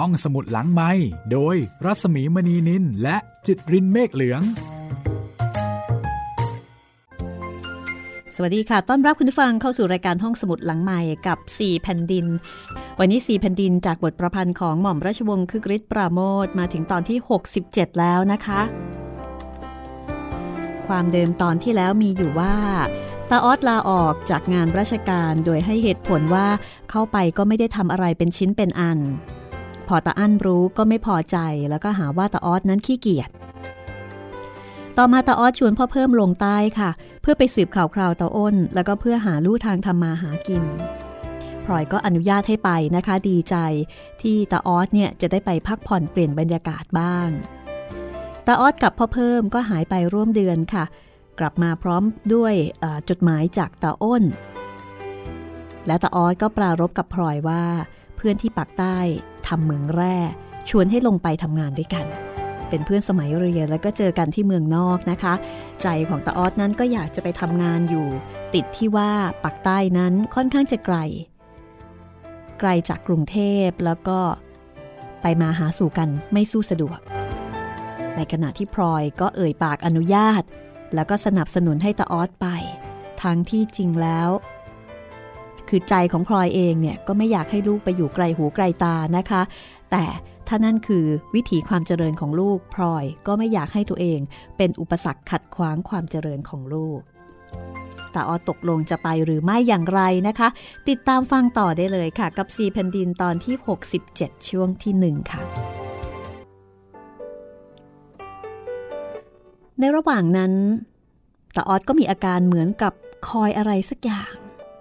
ห้องสมุดหลังไม้โดยรัสมีมณีนินและจิตรินเมฆเหลือง สวัสดีค่ะ ต้อนรับคุณผู้ฟังเข้าสู่รายการห้องสมุดหลังใหม่กับ 4 แผ่นดิน วันนี้ 4 แผ่นดินจากบทประพันธ์ของหม่อมราชวงศ์คึกฤทธิ์ปราโมทมาถึงตอนที่ 67 แล้วนะคะ ความเดิมตอนที่แล้วมีอยู่ว่าตาออสลาออกจากงานราชการโดยให้เหตุผลว่าเข้าไปก็ไม่ได้ทำอะไรเป็นชิ้นเป็นอัน พอตาอั้นรู้ก็ไม่พอใจแล้วก็หาว่าตาออสนั้นขี้เกียจ ต่อมาตาออสชวนพ่อเพิ่มลงใต้ค่ะ เพื่อไปสืบข่าวคราวตาอ้น แล้วก็เพื่อหาลู่ทางทำมาหากินพลอยก็อนุญาตให้ไปนะคะ ดีใจที่ตาออสเนี่ยจะได้ไปพักผ่อนเปลี่ยนบรรยากาศบ้างตาออสกับพ่อเพิ่มก็หายไปร่วมเดือนค่ะ กลับมาพร้อมด้วยจดหมายจากตาอ้น และตาออสก็ปรารบกับพลอยว่า เพื่อนที่ปักใต้ ทำเมืองแร่ชวนให้ลงไปทำงานด้วยกัน เป็นเพื่อนสมัยเรียนแล้วก็เจอกันที่เมืองนอกนะคะ ใจของตาออสนั้นก็อยากจะไปทำงานอยู่ ติดที่ว่าปักใต้นั้นค่อนข้างจะไกล ไกลจากกรุงเทพแล้วก็ไปมาหาสู่กันไม่สู้สะดวก ในขณะที่พลอยก็เอ่ยปากอนุญาต แล้วก็สนับสนุนให้ตาออสไป ทั้งที่จริงแล้ว คือใจของพลอยเองเนี่ยก็ไม่อยากให้ลูกไปอยู่ไกลหูไกลตานะคะ แต่ถ้านั่นคือวิถีความเจริญของลูกพลอยก็ไม่อยากให้ตัวเองเป็นอุปสรรคขัดขวางความเจริญของลูกตาออตกลงจะไปหรือไม่อย่างไรนะคะ ติดตามฟังต่อได้เลยค่ะ กับซีแผ่นดินตอนที่ 67 ช่วงที่ 1 ค่ะ ในระหว่างนั้นตาออสก็มีอาการเหมือนกับคอยอะไรสักอย่าง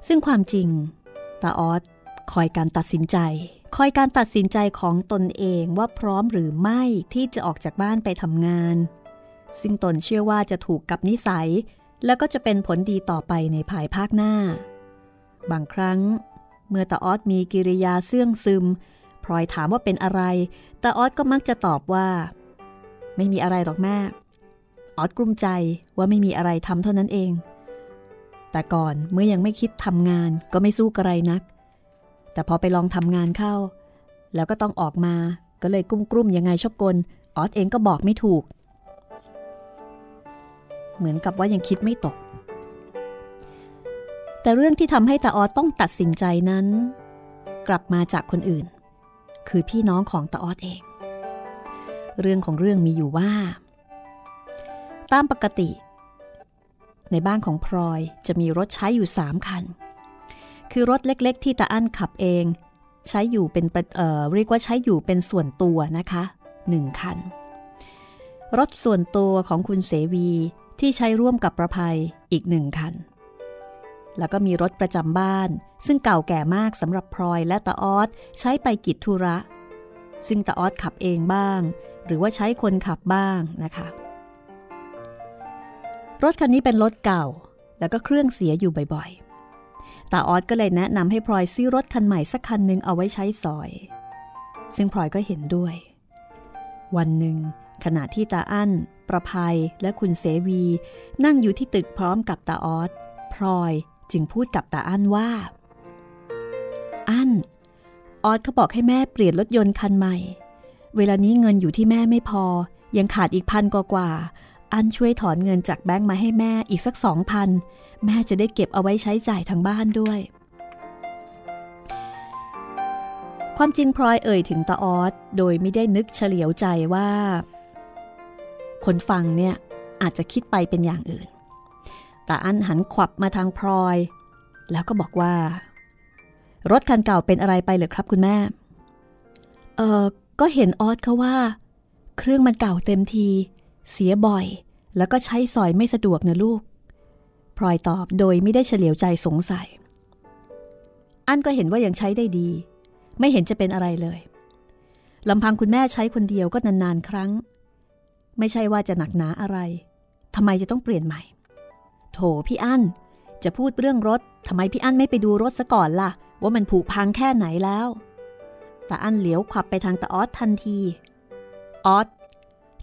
ซึ่งความจริงตาออสคอยการตัดสินใจ คอยการตัดสินใจของตนเองว่าพร้อมหรือไม่ที่จะออกจากบ้านไปทำงาน ซึ่งตนเชื่อว่าจะถูกกับนิสัย แล้วก็จะเป็นผลดีต่อไปในภายภาคหน้า บางครั้ง เมื่อตาออสมีกิริยาเสื่องซึมพลอยถามว่าเป็นอะไรตาออสก็มักจะตอบว่า ไม่มีอะไรหรอกแม่ออดกลุ้มใจว่าไม่มีอะไรทำเท่านั้นเอง แต่ก่อนเมื่อยังไม่คิดทำงานก็ไม่สู้กระไรนัก แต่พอไปลองทำงานเข้า แล้วก็ต้องออกมาก็เลยกุ้มกลุ้มยังไงชอบกลออดเองก็บอกไม่ถูก เหมือนกับว่ายังคิดไม่ตก แต่เรื่องที่ทำให้ตาออดต้องตัดสินใจนั้น กลับมาจากคนอื่น คือพี่น้องของตาออดเอง เรื่องของเรื่องมีอยู่ว่า ตามปกติ ในบ้านของพลอยจะมีรถใช้อยู่สามคัน คือรถเล็กๆ ที่ตาอั้นขับเอง ใช้อยู่เป็นเเรียกว่าใช้อยู่เป็นส่วนตัวนะคะหนึ่งคัน รถส่วนตัวของคุณเสวีที่ใช้ร่วมกับประภัยอีกหนึ่งคัน แล้วก็มีรถประจำบ้าน ซึ่งเก่าแก่มากสำหรับพลอยและตาออสใช้ไปกิจธุระ ซึ่งตาออสขับเองบ้าง หรือว่าใช้คนขับบ้างนะคะ รถคันนี้เป็นรถเก่า แล้วก็เครื่องเสียอยู่บ่อยๆตาออดก็เลยแนะนำให้พลอยซื้อรถคันใหม่สักคันหนึ่งเอาไว้ใช้สอย ซึ่งพลอยก็เห็นด้วย วันหนึ่งขณะที่ตาอั้น ประภัยและคุณเสวี นั่งอยู่ที่ตึกพร้อมกับตาออดพลอยจึงพูดกับตาอั้นว่า อั้น ออดเขาบอกให้แม่เปลี่ยนรถยนต์คันใหม่ เวลานี้เงินอยู่ที่แม่ไม่พอ ยังขาดอีกพันกว่า อันช่วยถอนเงินจากแบงค์มาให้แม่อีกสักสองพันแม่จะได้เก็บเอาไว้ใช้จ่ายทางบ้านด้วย ความจริงพลอยเอ่ยถึงตาออสโดยไม่ได้นึกเฉลียวใจว่า คนฟังเนี่ยอาจจะคิดไปเป็นอย่างอื่น แต่อันหันขวับมาทางพลอย แล้วก็บอกว่า รถคันเก่าเป็นอะไรไปเหรอครับคุณแม่ เออก็เห็นออสเขาว่า เครื่องมันเก่าเต็มที เสียบ่อย แล้วก็ใช้สอยไม่สะดวกนะลูกพลอยตอบโดยไม่ได้เฉลียวใจสงสัย อันก็เห็นว่ายังใช้ได้ดี ไม่เห็นจะเป็นอะไรเลยลำพังคุณแม่ใช้คนเดียวก็นานๆครั้ง ไม่ใช่ว่าจะหนักหนาอะไรทำไมจะต้องเปลี่ยนใหม่ โถพี่อั้นจะพูดเรื่องรถทำไมพี่อั้นไม่ไปดูรถซะก่อนล่ะ ว่ามันผุพังแค่ไหนแล้ว แต่อั้นเหลียวขับไปทางตาออสทันที ออส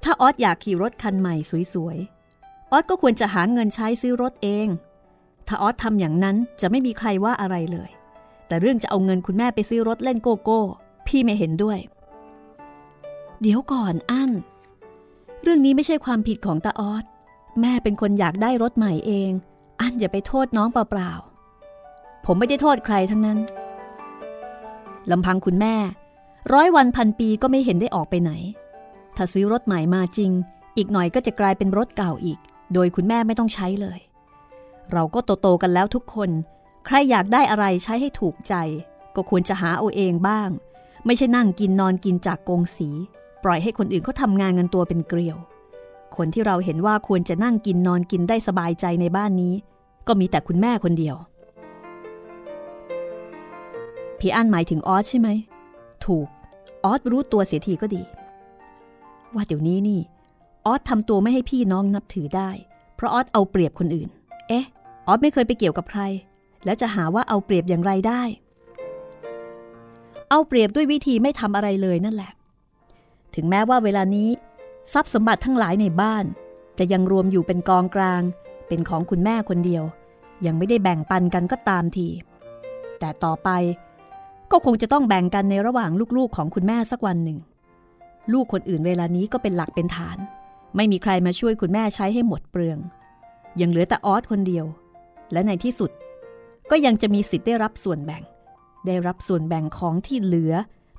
ถ้าออสอยากขี่รถคันใหม่สวยๆ ออสก็ควรจะหาเงินใช้ซื้อรถเอง ถ้าออสทำอย่างนั้นจะไม่มีใครว่าอะไรเลย แต่เรื่องจะเอาเงินคุณแม่ไปซื้อรถเล่นโกโก้ พี่ไม่เห็นด้วย เดี๋ยวก่อนอั้น เรื่องนี้ไม่ใช่ความผิดของตาออดแม่เป็นคนอยากได้รถใหม่เอง อันอย่าไปโทษน้องเปล่าๆ ผมไม่ได้โทษใครทั้งนั้นลำพังคุณแม่ ร้อยวันพันปีก็ไม่เห็นได้ออกไปไหน ถ้าซื้อรถใหม่มาจริง อีกหน่อยก็จะกลายเป็นรถเก่าอีก โดยคุณแม่ไม่ต้องใช้เลย เราก็โตๆกันแล้วทุกคน ใครอยากได้อะไรใช้ให้ถูกใจ ก็ควรจะหาเอาเองบ้าง ไม่ใช่นั่งกินนอนกินจากกงสี ปล่อยให้คนอื่นเขาทำงานกันตัวเป็นเกลียว คนที่เราเห็นว่าควรจะนั่งกินนอนกินได้สบายใจในบ้านนี้ ก็มีแต่คุณแม่คนเดียวพี่อั้นหมายถึงออสใช่ไหม ถูก ออสรู้ตัวเสียทีก็ดี ว่าเดี๋ยวนี้นี่ ออสทำตัวไม่ให้พี่น้องนับถือได้ เพราะออสเอาเปรียบคนอื่น เอ๊ะ ออสไม่เคยไปเกี่ยวกับใคร แล้วจะหาว่าเอาเปรียบอย่างไรได้ เอาเปรียบด้วยวิธีไม่ทำอะไรเลยนั่นแหละ ถึงแม้ว่าเวลานี้ ทรัพย์สมบัติทั้งหลายในบ้าน จะยังรวมอยู่เป็นกองกลาง เป็นของคุณแม่คนเดียว ยังไม่ได้แบ่งปันกันก็ตามที แต่ต่อไปก็คงจะต้องแบ่งกันในระหว่างลูกๆของคุณแม่สักวันหนึ่ง ลูกคนอื่นเวลานี้ก็เป็นหลักเป็นฐาน ไม่มีใครมาช่วยคุณแม่ใช้ให้หมดเปลือง ยังเหลือแต่ออสคนเดียว และในที่สุด ก็ยังจะมีสิทธิ์ได้รับส่วนแบ่ง ได้รับส่วนแบ่งของที่เหลือ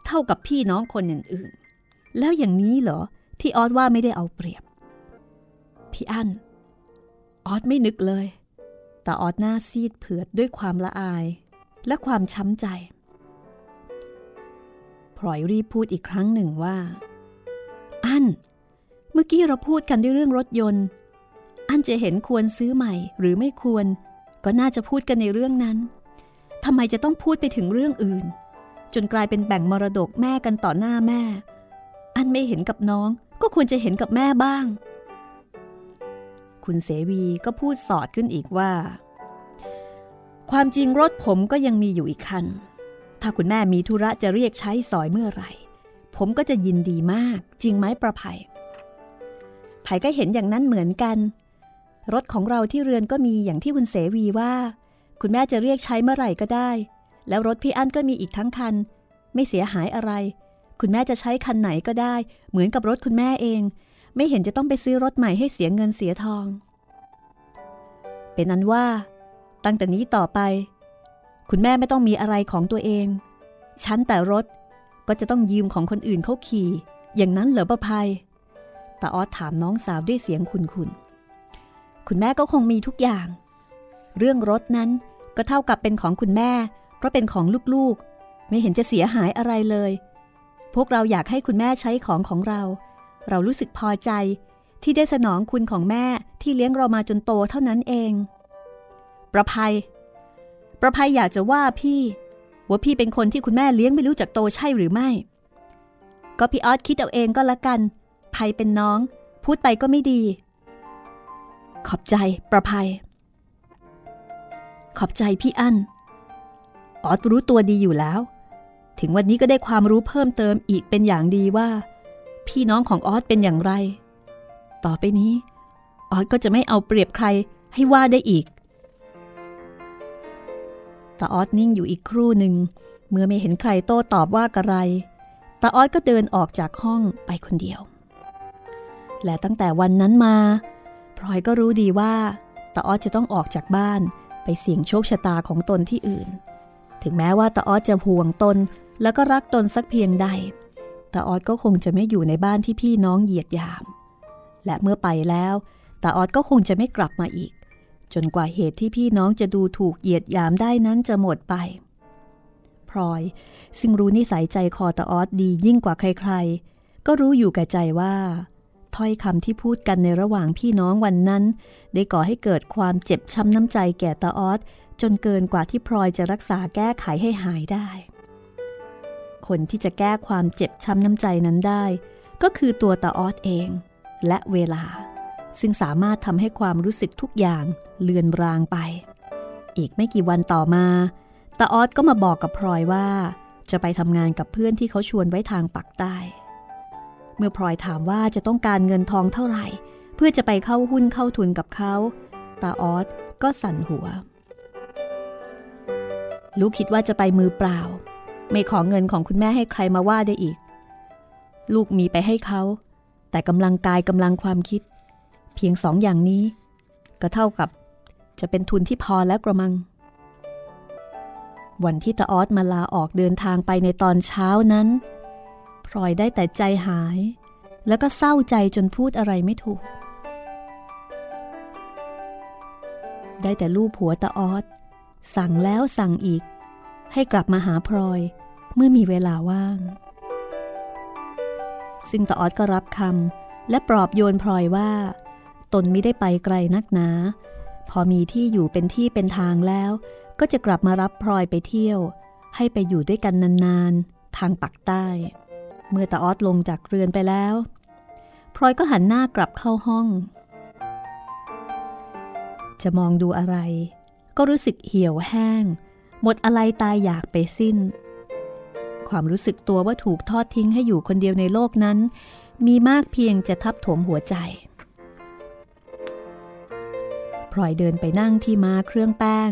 เท่ากับพี่น้องคนอื่นๆ แล้วอย่างนี้เหรอที่ออสว่าไม่ได้เอาเปรียบ พี่อั้นออสไม่นึกเลย แต่ออสหน้าซีดเผือดด้วยความละอาย และความช้ำใจพลอยรีบพูดอีกครั้งหนึ่งว่า อันเมื่อกี้เราพูดกันด้วยเรื่องรถยนต์ อันจะเห็นควรซื้อใหม่หรือไม่ควร ก็น่าจะพูดกันในเรื่องนั้นทำไมจะต้องพูดไปถึงเรื่องอื่น จนกลายเป็นแบ่งมรดกแม่กันต่อหน้าแม่ อันไม่เห็นกับน้องก็ควรจะเห็นกับแม่บ้าง คุณเสวีก็พูดสอดขึ้นอีกว่า ความจริงรถผมก็ยังมีอยู่อีกคัน ถ้าคุณแม่มีธุระจะเรียกใช้สอยเมื่อไหร่ ผมก็จะยินดีมาก จริงไหมประภัยไผ่ก็เห็นอย่างนั้นเหมือนกัน รถของเราที่เรือนก็มีอย่างที่คุณเสวีว่า คุณแม่จะเรียกใช้เมื่อไหร่ก็ได้ แล้วรถพี่อั้นก็มีอีกทั้งคัน ไม่เสียหายอะไร คุณแม่จะใช้คันไหนก็ได้ เหมือนกับรถคุณแม่เอง ไม่เห็นจะต้องไปซื้อรถใหม่ให้เสียเงินเสียทอง เป็นนั้นว่า ตั้งแต่นี้ต่อไป คุณแม่ไม่ต้องมีอะไรของตัวเอง ฉันแต่รถ ก็จะต้องยืมของคนอื่นเขาขี่ อย่างนั้นเหรอประภัยตาออสถามน้องสาวด้วยเสียงคุนคุนคุณแม่ก็คงมีทุกอย่าง เรื่องรถนั้นก็เท่ากับเป็นของคุณแม่ เพราะเป็นของลูกๆ ไม่เห็นจะเสียหายอะไรเลย พวกเราอยากให้คุณแม่ใช้ของของเรา เรารู้สึกพอใจที่ได้สนองคุณของแม่ที่เลี้ยงเรามาจนโตเท่านั้นเอง ประภัย ประภัยอยากจะว่าพี่ ว่าพี่เป็นคนที่คุณแม่เลี้ยงไม่รู้จักโตใช่หรือไม่ ก็พี่ออสคิดเอาเองก็แล้วกันภัยเป็นน้อง พูดไปก็ไม่ดี ขอบใจประภัย ขอบใจพี่อั้นออสรู้ตัวดีอยู่แล้ว ถึงวันนี้ก็ได้ความรู้เพิ่มเติมอีกเป็นอย่างดีว่า พี่น้องของออสเป็นอย่างไร ต่อไปนี้ออสก็จะไม่เอาเปรียบใครให้ว่าได้อีก ตาออดนิ่งอยู่อีกครู่หนึ่ง เมื่อไม่เห็นใครโต้ตอบว่ากระไรตาออดก็เดินออกจากห้องไปคนเดียว และตั้งแต่วันนั้นมาพลอยก็รู้ดีว่าตาออดจะต้องออกจากบ้านไปเสี่ยงโชคชะตาของตนที่อื่น ถึงแม้ว่าตาออดจะห่วงตนแล้วก็รักตนสักเพียงใดตาออดก็คงจะไม่อยู่ในบ้านที่พี่น้องเหยียดยาม และเมื่อไปแล้วตาออดก็คงจะไม่กลับมาอีก จนกว่าเหตุที่พี่น้องจะดูถูกเหยียดยามได้นั้นจะหมดไป พลอย ซึ่งรู้นิสัยใจคอตาออสดียิ่งกว่าใครๆ ก็รู้อยู่แก่ใจว่า ถ้อยคำที่พูดกันในระหว่างพี่น้องวันนั้น ได้ก่อให้เกิดความเจ็บช้ำน้ำใจแก่ตาออสจนเกินกว่าที่พลอยจะรักษาแก้ไขให้หายได้ คนที่จะแก้ความเจ็บช้ำน้ำใจนั้นได้ ก็คือตัวตาออสเอง และเวลา ซึ่งสามารถทำให้ความรู้สึกทุกอย่างเลือนรางไป อีกไม่กี่วันต่อมาตาออสก็มาบอกกับพลอยว่า จะไปทำงานกับเพื่อนที่เขาชวนไว้ทางปักใต้ เมื่อพลอยถามว่าจะต้องการเงินทองเท่าไหร่ เพื่อจะไปเข้าหุ้นเข้าทุนกับเขาตาออสก็สั่นหัว ลูกคิดว่าจะไปมือเปล่า ไม่ขอเงินของคุณแม่ให้ใครมาว่าได้อีก ลูกมีไปให้เขา แต่กำลังกายกำลังความคิด เพียงสองอย่างนี้ ก็เท่ากับจะเป็นทุนที่พอแล้วกระมัง วันที่ตาออสมาลาออกเดินทางไปในตอนเช้านั้นพลอยได้แต่ใจหาย แล้วก็เศร้าใจจนพูดอะไรไม่ถูก ได้แต่ลูกผัวตาออสสั่งแล้วสั่งอีก ให้กลับมาหาพลอยเมื่อมีเวลาว่าง ซึ่งตาออสก็รับคำและปลอบโยนพลอยว่า ตนไม่ได้ไปไกลนักหนา พอมีที่อยู่เป็นที่เป็นทางแล้ว ก็จะกลับมารับพลอยไปเที่ยว ให้ไปอยู่ด้วยกันนานๆ ทางปักใต้ เมื่อตาออสลงจากเรือนไปแล้ว พลอยก็หันหน้ากลับเข้าห้อง จะมองดูอะไร ก็รู้สึกเหี่ยวแห้ง หมดอะไรตายอยากไปสิ้น ความรู้สึกตัวว่าถูกทอดทิ้งให้อยู่คนเดียวในโลกนั้น มีมากเพียงจะทับถมหัวใจ ลอยเดินไปนั่งที่ม้าเครื่องแป้ง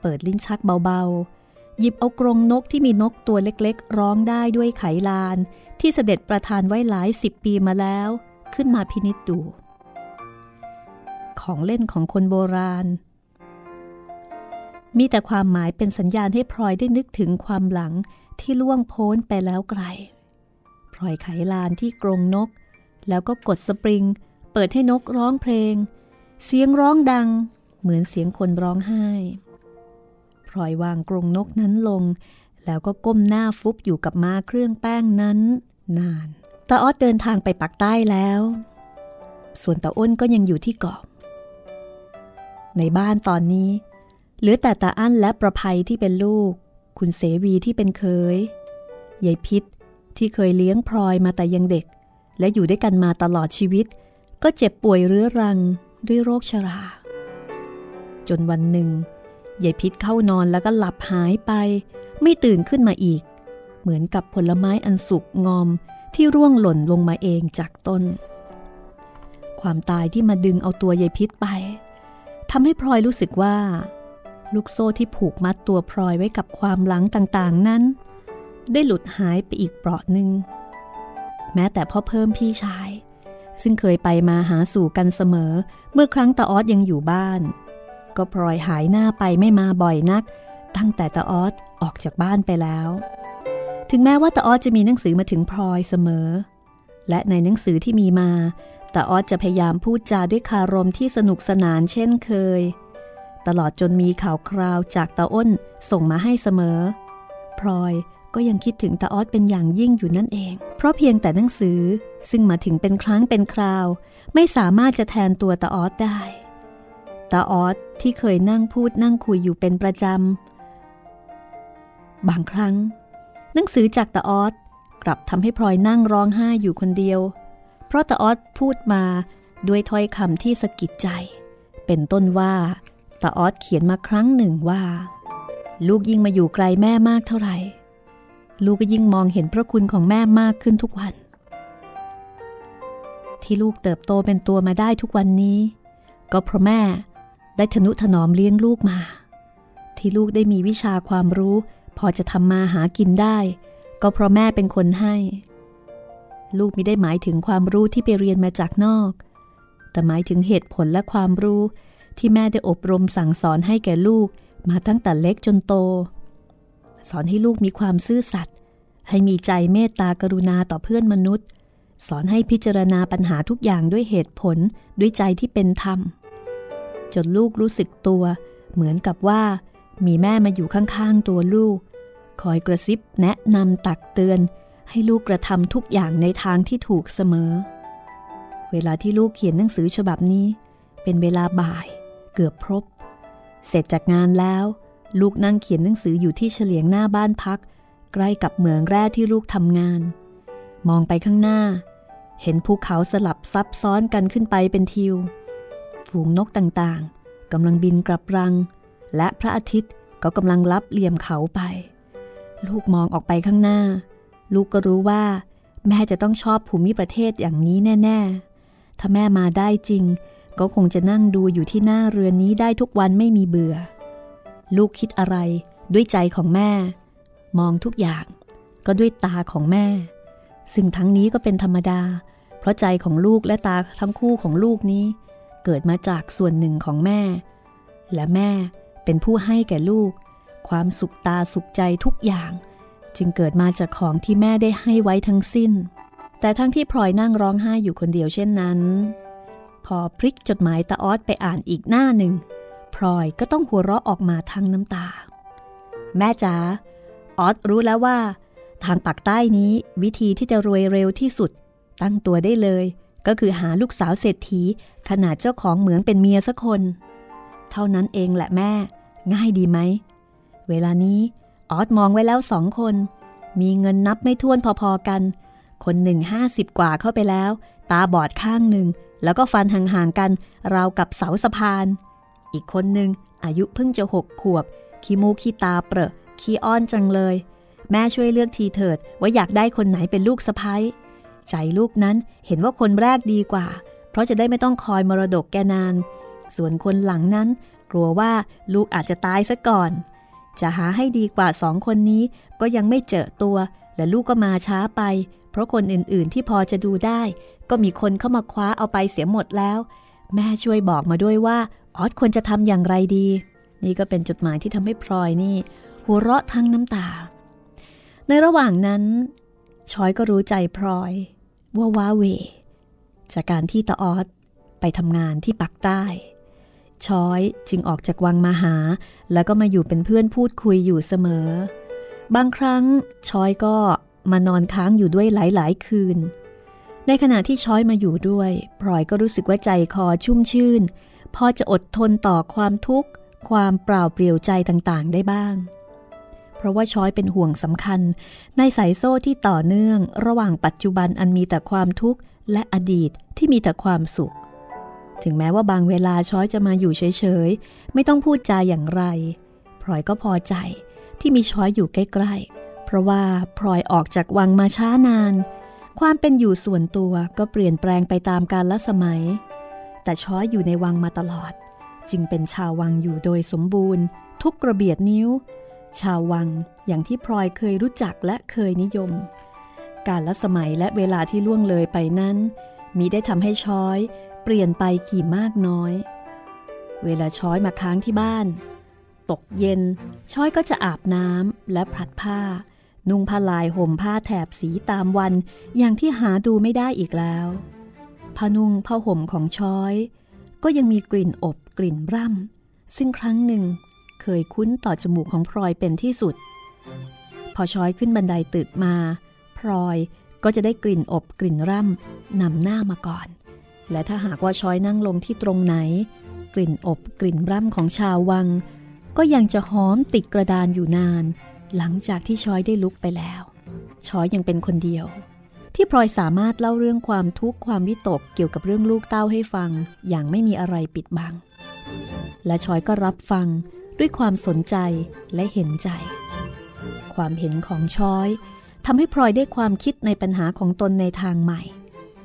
เปิดลิ้นชักเบาๆ หยิบเอากรงนกที่มีนกตัวเล็กๆ ร้องได้ด้วยไขลาน ที่เสด็จประทานไว้หลายสิบปีมาแล้ว ขึ้นมาพินิจดู ของเล่นของคนโบราณ มีแต่ความหมายเป็นสัญญาณให้พลอยได้นึกถึงความหลังที่ล่วงโพ้นไปแล้วไกลพลอยไขลานที่กรงนก แล้วก็กดสปริง เปิดให้นกร้องเพลง เสียงร้องดังเหมือนเสียงคนร้องไห้พลอยวางกรงนกนั้นลง แล้วก็ก้มหน้าฟุบอยู่กับม้าเครื่องแป้งนั้น นานตาออดเดินทางไปปักใต้แล้ว ส่วนตาอ้นก็ยังอยู่ที่เกาะ ในบ้านตอนนี้เหลือแต่ตาอั้นและประภัยที่เป็นลูก คุณเสวีที่เป็นเคยยายพิษที่เคยเลี้ยงพลอยมาแต่ยังเด็ก และอยู่ด้วยกันมาตลอดชีวิต ก็เจ็บป่วยเรื้อรัง ด้วยโรคชรา จนวันหนึ่งยายพิษเข้านอนแล้วก็หลับหายไป ไม่ตื่นขึ้นมาอีก เหมือนกับผลไม้อันสุกงอมที่ร่วงหล่นลงมาเองจากต้น ความตายที่มาดึงเอาตัวยายพิษไปทำให้พลอยรู้สึกว่า ลูกโซ่ที่ผูกมัดตัวพลอยไว้กับความหลังต่างๆนั้น ได้หลุดหายไปอีกเปราะหนึ่งแม้แต่พ่อเพิ่มพี่ชาย ซึ่งเคยไปมาหาสู่กันเสมอ เมื่อครั้งตาออสยังอยู่บ้าน ก็พลอยหายหน้าไปไม่มาบ่อยนัก ตั้งแต่ตาออสออกจากบ้านไปแล้ว ถึงแม้ว่าตาออสจะมีหนังสือมาถึงพลอยเสมอ และในหนังสือที่มีมาตาออสจะพยายามพูดจาด้วยคารมที่สนุกสนานเช่นเคย ตลอดจนมีข่าวคราวจากตาอ้นส่งมาให้เสมอ พลอย ก็ยังคิดถึงตาออสเป็นอย่างยิ่งอยู่นั่นเอง เพราะเพียงแต่หนังสือซึ่งมาถึงเป็นครั้งเป็นคราว ไม่สามารถจะแทนตัวตาออสได้ตาออสที่เคยนั่งพูดนั่งคุยอยู่เป็นประจำ บางครั้ง หนังสือจากตาออสกลับทำให้พลอยนั่งร้องไห้อยู่คนเดียว เพราะตาออสพูดมาด้วยถ้อยคำที่สะกิดใจ เป็นต้นว่าตาออสเขียนมาครั้งหนึ่งว่า ลูกยิ่งมาอยู่ไกลแม่มากเท่าไหร่ ลูกก็ยิ่งมองเห็นพระคุณของแม่มากขึ้นทุกวัน ที่ลูกเติบโตเป็นตัวมาได้ทุกวันนี้ ก็เพราะแม่ได้ทนุถนอมเลี้ยงลูกมา ที่ลูกได้มีวิชาความรู้ พอจะทำมาหากินได้ ก็เพราะแม่เป็นคนให้ ลูกไม่ได้หมายถึงความรู้ที่ไปเรียนมาจากนอก แต่หมายถึงเหตุผลและความรู้ที่แม่ได้อบรมสั่งสอนให้แก่ลูกมาตั้งแต่เล็กจนโต สอนให้ลูกมีความซื่อสัตย์ให้มีใจเมตตากรุณาต่อเพื่อนมนุษย์ สอนให้พิจารณาปัญหาทุกอย่างด้วยเหตุผลด้วยใจที่เป็นธรรม จนลูกรู้สึกตัว เหมือนกับว่า มีแม่มาอยู่ข้างๆตัวลูก คอยกระซิบแนะนำตักเตือน ให้ลูกกระทำทุกอย่างในทางที่ถูกเสมอ เวลาที่ลูกเขียนหนังสือฉบับนี้ เป็นเวลาบ่าย เกือบพรบเสร็จจากงานแล้ว ลูกนั่งเขียนหนังสืออยู่ที่เฉลียงหน้าบ้านพัก ใกล้กับเหมืองแร่ที่ลูกทำงาน มองไปข้างหน้า เห็นภูเขาสลับซับซ้อนกันขึ้นไปเป็นทิว ฝูงนกต่างๆกำลังบินกลับรัง และพระอาทิตย์ก็กำลังลับเหลี่ยมเขาไป ลูกมองออกไปข้างหน้า ลูกก็รู้ว่า แม่จะต้องชอบภูมิประเทศอย่างนี้แน่ ๆ ถ้าแม่มาได้จริง ก็คงจะนั่งดูอยู่ที่หน้าเรือนนี้ได้ทุกวันไม่มีเบื่อ ลูกคิดอะไรด้วยใจของแม่ มองทุกอย่างก็ด้วยตาของแม่ ซึ่งทั้งนี้ก็เป็นธรรมดา เพราะใจของลูกและตาทั้งคู่ของลูกนี้ เกิดมาจากส่วนหนึ่งของแม่ และแม่เป็นผู้ให้แก่ลูก ความสุขตาสุขใจทุกอย่าง จึงเกิดมาจากของที่แม่ได้ให้ไว้ทั้งสิ้น แต่ทั้งที่พลอยนั่งร้องไห้อยู่คนเดียวเช่นนั้น พอพลิกจดหมายตาออดไปอ่านอีกหน้าหนึ่ง ลอยก็ต้องหัวเราะออกมาทั้งน้ำตา แม่จ๋าออดรู้แล้วว่า ทางปากใต้นี้วิธีที่จะรวยเร็วที่สุด ตั้งตัวได้เลย ก็คือหาลูกสาวเศรษฐีขนาดเจ้าของเหมืองเป็นเมียสักคน เท่านั้นเองแหละแม่ ง่ายดีไหม เวลานี้ออดมองไว้แล้วสองคน มีเงินนับไม่ถ้วนพอๆกัน คนหนึ่งห้าสิบกว่าเข้าไปแล้ว ตาบอดข้างหนึ่งแล้วก็ฟันห่างๆกัน ราวกับเสาสะพาน อีกคนหนึ่งอายุเพิ่งจะหกขวบ ขี้มูขี้ตาเปรอะขี้อ้อนจังเลย แม่ช่วยเลือกทีเถิดว่าอยากได้คนไหนเป็นลูกสะพ้ยใจลูกนั้นเห็นว่าคนแรกดีกว่า เพราะจะได้ไม่ต้องคอยมรดกแกนาน ส่วนคนหลังนั้น กลัวว่าลูกอาจจะตายซะก่อน จะหาให้ดีกว่าสองคนนี้ก็ยังไม่เจอตัว และลูกก็มาช้าไป เพราะคนอื่นๆที่พอจะดูได้ ก็มีคนเข้ามาคว้าเอาไปเสียหมดแล้ว แม่ช่วยบอกมาด้วยว่า ออสควรจะทำอย่างไรดี นี่ก็เป็นจดหมายที่ทำให้พลอยนี่ หัวเราะทั้งน้ำตา ในระหว่างนั้นชอยก็รู้ใจพลอย ว่าว้าเว จากการที่ตาออสไปทำงานที่ปักใต้ชอยจึงออกจากวังมาหา แล้วก็มาอยู่เป็นเพื่อนพูดคุยอยู่เสมอ บางครั้งชอยก็มานอนค้างอยู่ด้วยหลายๆ คืน ในขณะที่ช้อยมาอยู่ด้วยพลอยก็รู้สึกว่าใจคอชุ่มชื่น พอจะอดทนต่อความทุกข์ ความเปล่าเปลี่ยวใจต่างๆ ได้บ้าง เพราะว่าช้อยเป็นห่วงสำคัญ ในสายโซ่ที่ต่อเนื่อง ระหว่างปัจจุบันอันมีแต่ความทุกข์ และอดีตที่มีแต่ความสุข ถึงแม้ว่าบางเวลาช้อยจะมาอยู่เฉยๆ ไม่ต้องพูดจาอย่างไรพลอยก็พอใจที่มีช้อยอยู่ใกล้ๆ เพราะว่าพลอยออกจากวังมาช้านาน ความเป็นอยู่ส่วนตัวก็เปลี่ยนแปลงไปตามกาลละสมัย แต่ช้อยอยู่ในวังมาตลอด จึงเป็นชาววังอยู่โดยสมบูรณ์ ทุกกระเบียดนิ้ว ชาววังอย่างที่พลอยเคยรู้จักและเคยนิยม การละสมัยและเวลาที่ล่วงเลยไปนั้น มีได้ทำให้ช้อยเปลี่ยนไปกี่มากน้อย เวลาช้อยมาค้างที่บ้าน ตกเย็น ช้อยก็จะอาบน้ำและผลัดผ้า นุ่งผ้าลายห่มผ้าแถบสีตามวันอย่างที่หาดูไม่ได้อีกแล้ว ผ้านุ่งผ้าห่มของช้อย ก็ยังมีกลิ่นอบกลิ่นร่ำ ซึ่งครั้งหนึ่งเคยคุ้นต่อจมูกของพลอยเป็นที่สุด พอช้อยขึ้นบันไดตึกมาพลอยก็จะได้กลิ่นอบกลิ่นร่ำนำหน้ามาก่อน และถ้าหากว่าช้อยนั่งลงที่ตรงไหน กลิ่นอบกลิ่นร่ำของชาววัง ก็ยังจะหอมติดกระดานอยู่นาน หลังจากที่ช้อยได้ลุกไปแล้ว ช้อยยังเป็นคนเดียว ที่พลอยสามารถเล่าเรื่องความทุกข์ความวิตกเกี่ยวกับเรื่องลูกเต้าให้ฟัง อย่างไม่มีอะไรปิดบัง และชอยก็รับฟังด้วยความสนใจและเห็นใจ ความเห็นของชอยทำให้พลอยได้ความคิดในปัญหาของตนในทางใหม่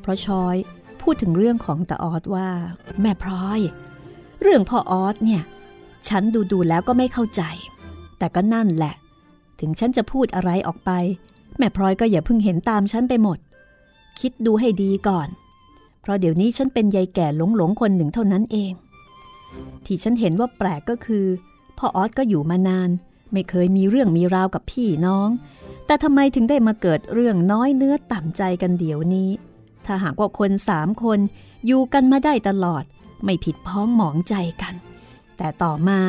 เพราะชอยพูดถึงเรื่องของตาออสว่า แม่พลอย เรื่องพ่อออสเนี่ย ฉันดูดูแล้วก็ไม่เข้าใจ แต่ก็นั่นแหละ ถึงฉันจะพูดอะไรออกไป แม่พลอยก็อย่าเพิ่งเห็นตามฉันไปหมด คิดดูให้ดีก่อน เพราะเดี๋ยวนี้ฉันเป็นยายแก่หลงหลงคนหนึ่งเท่านั้นเอง ที่ฉันเห็นว่าแปลกก็คือ พ่อออสก็อยู่มานาน ไม่เคยมีเรื่องมีราวกับพี่น้อง แต่ทำไมถึงได้มาเกิดเรื่องน้อยเนื้อต่ำใจกันเดี๋ยวนี้ ถ้าหากว่าคนสามคนอยู่กันมาได้ตลอด ไม่ผิดพ้องหมองใจกัน แต่ต่อมา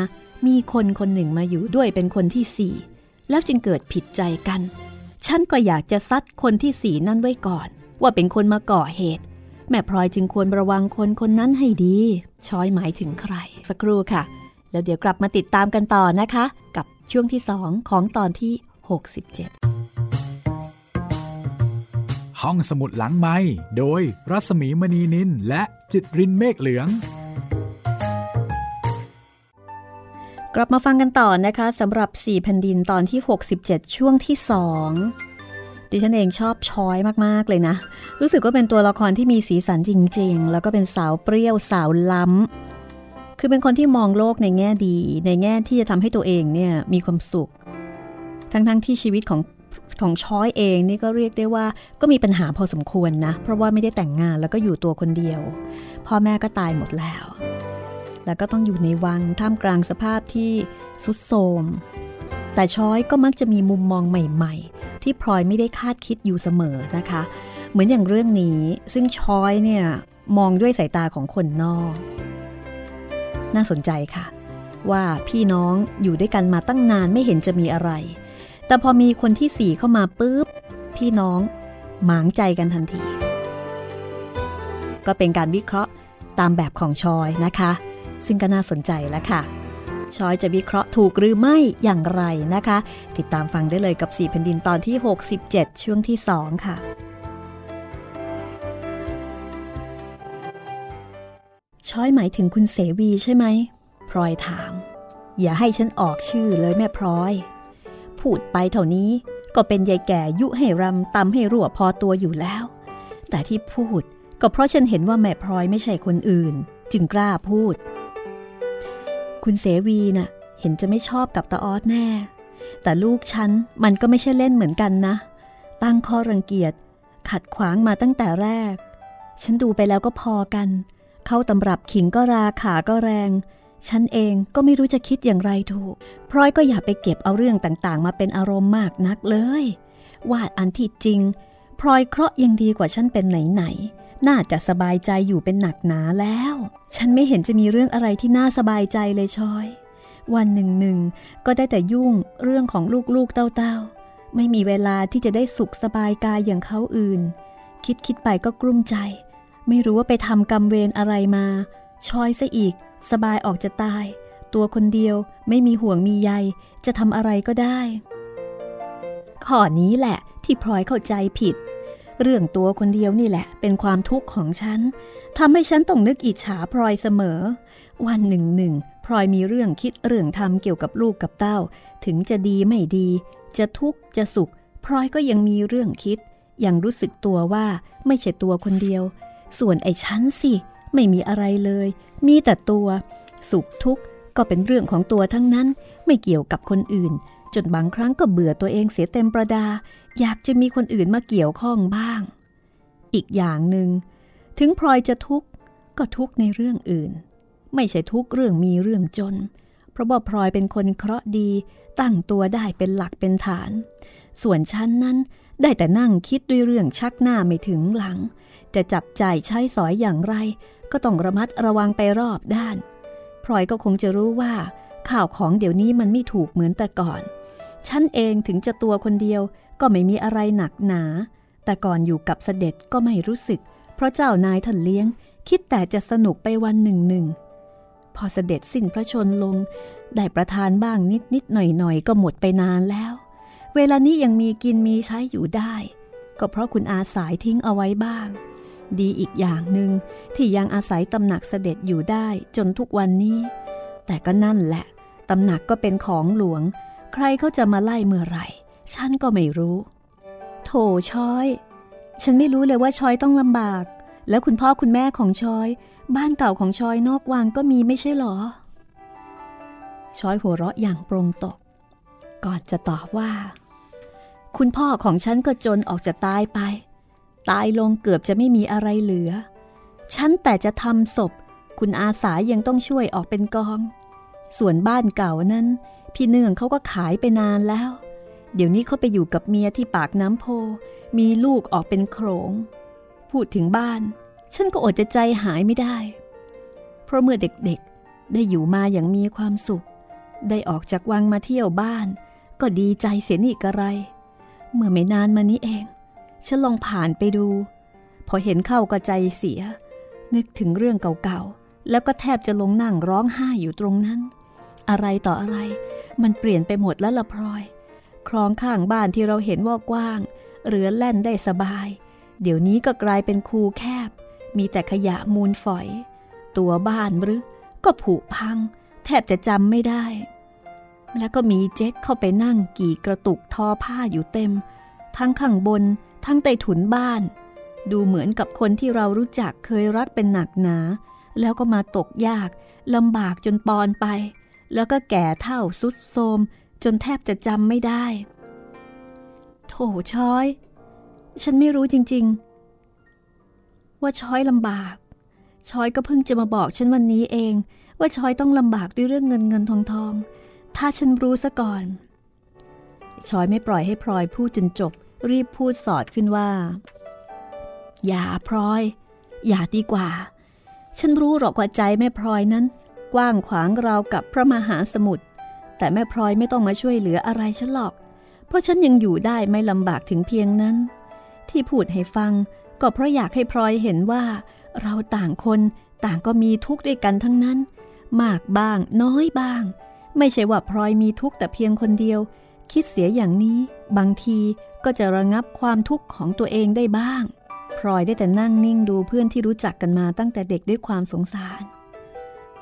มีคนคนหนึ่งมาอยู่ด้วยเป็นคนที่สี่แล้วจึงเกิดผิดใจกัน ฉันก็อยากจะซัดคนที่สี่นั่นไว้ก่อน ว่าเป็นคนมาก่อเหตุ แม่พลอยจึงควรระวังคนคนนั้นให้ดี ช้อยหมายถึงใคร สักครู่ค่ะ แล้วเดี๋ยวกลับมาติดตามกันต่อนะคะ กับช่วงที่ 2 ของตอนที่ 67 ห้องสมุดหลังไม้โดยรัสมีมณีนินและจิตรินเมฆเหลืองกลับมาฟังกันต่อนะคะสำหรับ 4 แผ่นดินตอนที่ 67 ช่วงที่ 2 ดิฉันเองชอบช้อยมากๆเลยนะ รู้สึกว่าเป็นตัวละครที่มีสีสันจริง ๆ แล้วก็เป็นสาวเปรี้ยวสาวล้ำ คือเป็นคนที่มองโลกในแง่ดี ในแง่ที่จะทำให้ตัวเองเนี่ยมีความสุข ทั้งๆทที่ชีวิตของของช้อยเองนี่ก็เรียกได้ว่าก็มีปัญหาพอสมควรนะ เพราะว่าไม่ได้แต่งงานแล้วก็อยู่ตัวคนเดียว พ่อแม่ก็ตายหมดแล้ว แล้วก็ต้องอยู่ในวังท่ามกลางสภาพที่สุดโทม แต่ช้อยก็มักจะมีมุมมองใหม่ ๆ ที่พลอยไม่ได้คาดคิดอยู่เสมอนะคะ เหมือนอย่างเรื่องนี้ซึ่งช้อยเนี่ยมองด้วยสายตาของคนนอก น่าสนใจค่ะ ว่าพี่น้องอยู่ด้วยกันมาตั้งนานไม่เห็นจะมีอะไร แต่พอมีคนที่สี่เข้ามาปุ๊บ พี่น้องหมางใจกันทันที ก็เป็นการวิเคราะห์ตามแบบของชอยนะคะ ซึ่งก็น่าสนใจแล้วค่ะ ช้อยจะวิเคราะห์ถูกหรือไม่อย่างไรนะคะ ติดตามฟังได้เลยกับ 4 แผ่นดินตอนที่ 67 ช่วงที่ 2 ค่ะ ช้อยหมายถึงคุณเสวีใช่ไหมพลอยถาม อย่าให้ฉันออกชื่อเลยแม่พลอย พูดไปเท่านี้ก็เป็นยายแก่ยุให้รำตำให้รั่วพอตัวอยู่แล้ว แต่ที่พูดก็เพราะฉันเห็นว่าแม่พลอยไม่ใช่คนอื่น จึงกล้าพูด คุณเสวีนะ่ะเห็นจะไม่ชอบกับตาออดแน่ แต่ลูกฉันมันก็ไม่ใช่เล่นเหมือนกันนะ ตั้งข้อรังเกียจ ขัดขวางมาตั้งแต่แรก ฉันดูไปแล้วก็พอกัน เข้าตำรับขิงก็ราขาก็แรง ฉันเองก็ไม่รู้จะคิดอย่างไรถูก พร้อยก็อย่าไปเก็บเอาเรื่องต่างๆ มาเป็นอารมณ์มากนักเลย วาดอันที่จริง พลอยเคราะห์ยังดีกว่าฉันเป็นไหนๆ น่าจะสบายใจอยู่เป็นหนักหนาแล้ว ฉันไม่เห็นจะมีเรื่องอะไรที่น่าสบายใจเลยชอย วันหนึ่งหนึ่งก็ได้แต่ยุ่งเรื่องของลูกๆเต้าๆ ไม่มีเวลาที่จะได้สุขสบายกายอย่างเขาอื่น คิดคิดไปก็กลุ้มใจ ไม่รู้ว่าไปทำกรรมเวรอะไรมา ชอยซะอีก สบายออกจะตาย ตัวคนเดียวไม่มีห่วงมีใย จะทำอะไรก็ได้ ข้อนี้แหละที่พลอยเข้าใจผิด เรื่องตัวคนเดียวนี่แหละ เป็นความทุกข์ของฉันทำให้ฉันต้องนึกอิจฉาพลอยเสมอ วันหนึ่งหนึ่งพลอยมีเรื่องคิดเรื่องทำเกี่ยวกับลูกกับเต้า ถึงจะดีไม่ดี จะทุกข์จะสุขพลอยก็ยังมีเรื่องคิด ยังรู้สึกตัวว่าไม่ใช่ตัวคนเดียว ส่วนไอ้ฉันสิ ไม่มีอะไรเลย มีแต่ตัว สุขทุกข์ก็เป็นเรื่องของตัวทั้งนั้น ไม่เกี่ยวกับคนอื่น จนบางครั้งก็เบื่อตัวเองเสียเต็มประดา อยากจะมีคนอื่นมาเกี่ยวข้องบ้าง อีกอย่างหนึง่งถึงพลอยจะทุกข์ก็ทุกข์ในเรื่องอื่น ไม่ใช่ทุกข์เรื่องมีเรื่องจน เพราะว่าพลอยเป็นคนเคราะห์ดี ตั้งตัวได้เป็นหลักเป็นฐาน ส่วนฉันนั้นได้แต่นั่งคิดด้วยเรื่องชักหน้าไม่ถึงหลัง จะจับจ่ายใช้สอยอย่างไร ก็ต้องระมัดระวังไปรอบด้าน พลอยก็คงจะรู้ว่า ข่าวของเดี๋ยวนี้มันไม่ถูกเหมือนแต่ก่อน ฉันเองถึงจะตัวคนเดียวก็ไม่มีอะไรหนักหนา แต่ก่อนอยู่กับเสด็จก็ไม่รู้สึก เพราะเจ้านายท่านเลี้ยง คิดแต่จะสนุกไปวันหนึ่งหนึ่งพอเสด็จสิ้นพระชนลง ได้ประทานบ้างนิดนิดหน่อยหน่อยก็หมดไปนานแล้ว เวลานี้ยังมีกินมีใช้อยู่ได้ ก็เพราะคุณอาสายทิ้งเอาไว้บ้าง ดีอีกอย่างหนึ่งที่ยังอาศัยตำหนักเสด็จอยู่ได้จนทุกวันนี้ แต่ก็นั่นแหละ ตำหนักก็เป็นของหลวง ใครเขาจะมาไล่เมื่อไหร่ ฉันก็ไม่รู้ โถช้อย ฉันไม่รู้เลยว่าช้อยต้องลำบาก แล้วคุณพ่อคุณแม่ของช้อย บ้านเก่าของช้อยนอกวังก็มีไม่ใช่หรอ ช้อยหัวเราะอย่างปลงตก ก่อนจะตอบว่า คุณพ่อของฉันก็จนออกจะตายไป ตายลงเกือบจะไม่มีอะไรเหลือ ฉันแต่จะทำศพ คุณอาสายังต้องช่วยออกเป็นกอง ส่วนบ้านเก่านั้น พี่เนื่องเขาก็ขายไปนานแล้ว เดี๋ยวนี้เขาไปอยู่กับเมียที่ปากน้ำโพ มีลูกออกเป็นโขง พูดถึงบ้าน ฉันก็อดจะใจหายไม่ได้ เพราะเมื่อเด็กๆ ได้อยู่มาอย่างมีความสุข ได้ออกจากวังมาเที่ยวบ้าน ก็ดีใจเสียนี่กระไร เมื่อไม่นานมานี้เอง ฉันลองผ่านไปดู พอเห็นเข้าก็ใจเสีย นึกถึงเรื่องเก่าๆ แล้วก็แทบจะลงนั่งร้องไห้อยู่ตรงนั้น อะไรต่ออะไร มันเปลี่ยนไปหมดแล้วละพลอย คลองข้างบ้านที่เราเห็นว่ากว้างเรือแล่นได้สบาย เดี๋ยวนี้ก็กลายเป็นคูแคบ มีแต่ขยะมูลฝอย ตัวบ้านหรือ ก็ผุพัง แทบจะจำไม่ได้ แล้วก็มีเจ็คเข้าไปนั่งกี่กระตุกทอผ้าอยู่เต็ม ทั้งข้างบน ทั้งใต้ถุนบ้าน ดูเหมือนกับคนที่เรารู้จักเคยรักเป็นหนักหนา แล้วก็มาตกยากลำบากจนปอนไป แล้วก็แก่เท่าสุดโทมจนแทบจะจำไม่ได้ โถช้อย ฉันไม่รู้จริง ๆ ว่าช้อยลำบาก ช้อยก็เพิ่งจะมาบอกฉันวันนี้เอง ว่าช้อยต้องลำบากด้วยเรื่องเงินเงินทองทอง ถ้าฉันรู้ซะก่อน ช้อยไม่ปล่อยให้พลอยพูดจนจบ รีบพูดสอดขึ้นว่า อย่าพลอย อย่าดีกว่า ฉันรู้หรอกว่าใจแม่พลอยนั้น กว้างขวางราวกับพระมหาสมุทร แต่แม่พลอยไม่ต้องมาช่วยเหลืออะไรฉันหรอก เพราะฉันยังอยู่ได้ไม่ลำบากถึงเพียงนั้น ที่พูดให้ฟังก็เพราะอยากให้พลอยเห็นว่า เราต่างคนต่างก็มีทุกข์ด้วยกันทั้งนั้น มากบ้างน้อยบ้าง ไม่ใช่ว่าพลอยมีทุกข์แต่เพียงคนเดียว คิดเสียอย่างนี้ บางทีก็จะระงับความทุกข์ของตัวเองได้บ้าง พลอยได้แต่นั่งนิ่งดูเพื่อนที่รู้จักกันมาตั้งแต่เด็กด้วยความสงสาร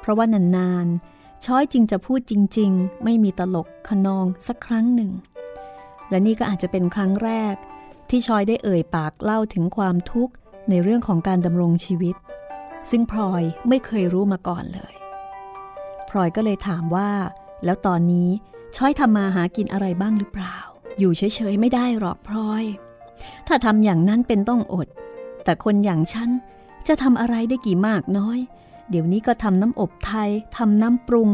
เพราะว่านานๆ ช้อยจริงจะพูดจริง ๆ ไม่มีตลกขนองสักครั้งหนึ่ง และนี่ก็อาจจะเป็นครั้งแรก ที่ชอยได้เอ่ยปากเล่าถึงความทุกข์ในเรื่องของการดำรงชีวิต ซึ่งพลอยไม่เคยรู้มาก่อนเลยพลอยก็เลยถามว่า แล้วตอนนี้ช้อยทำมาหากินอะไรบ้างหรือเปล่า อยู่เฉยๆไม่ได้หรอกพลอย ถ้าทำอย่างนั้นเป็นต้องอด แต่คนอย่างฉันจะทำอะไรได้กี่มากน้อย เดี๋ยวนี้ก็ทำน้ำอบไทยทำน้ำปรุง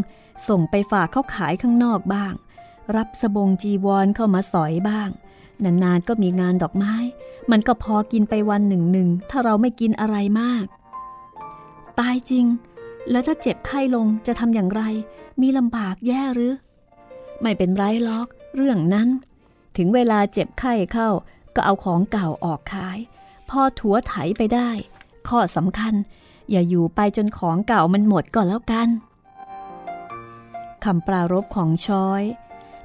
ส่งไปฝากเขาขายข้างนอกบ้าง รับสบงจีวรเข้ามาสอยบ้าง นานๆก็มีงานดอกไม้ มันก็พอกินไปวันหนึ่งหนึ่งถ้าเราไม่กินอะไรมาก ตายจริง แล้วถ้าเจ็บไข้ลงจะทำอย่างไร มีลำบากแย่หรือ ไม่เป็นไรล็อก เรื่องนั้น ถึงเวลาเจ็บไข้เข้า ก็เอาของเก่าออกขาย พอถัวไถไปได้ ข้อสำคัญ อย่าอยู่ไปจนของเก่ามันหมดก่อนแล้วกันคำปรารบของช้อย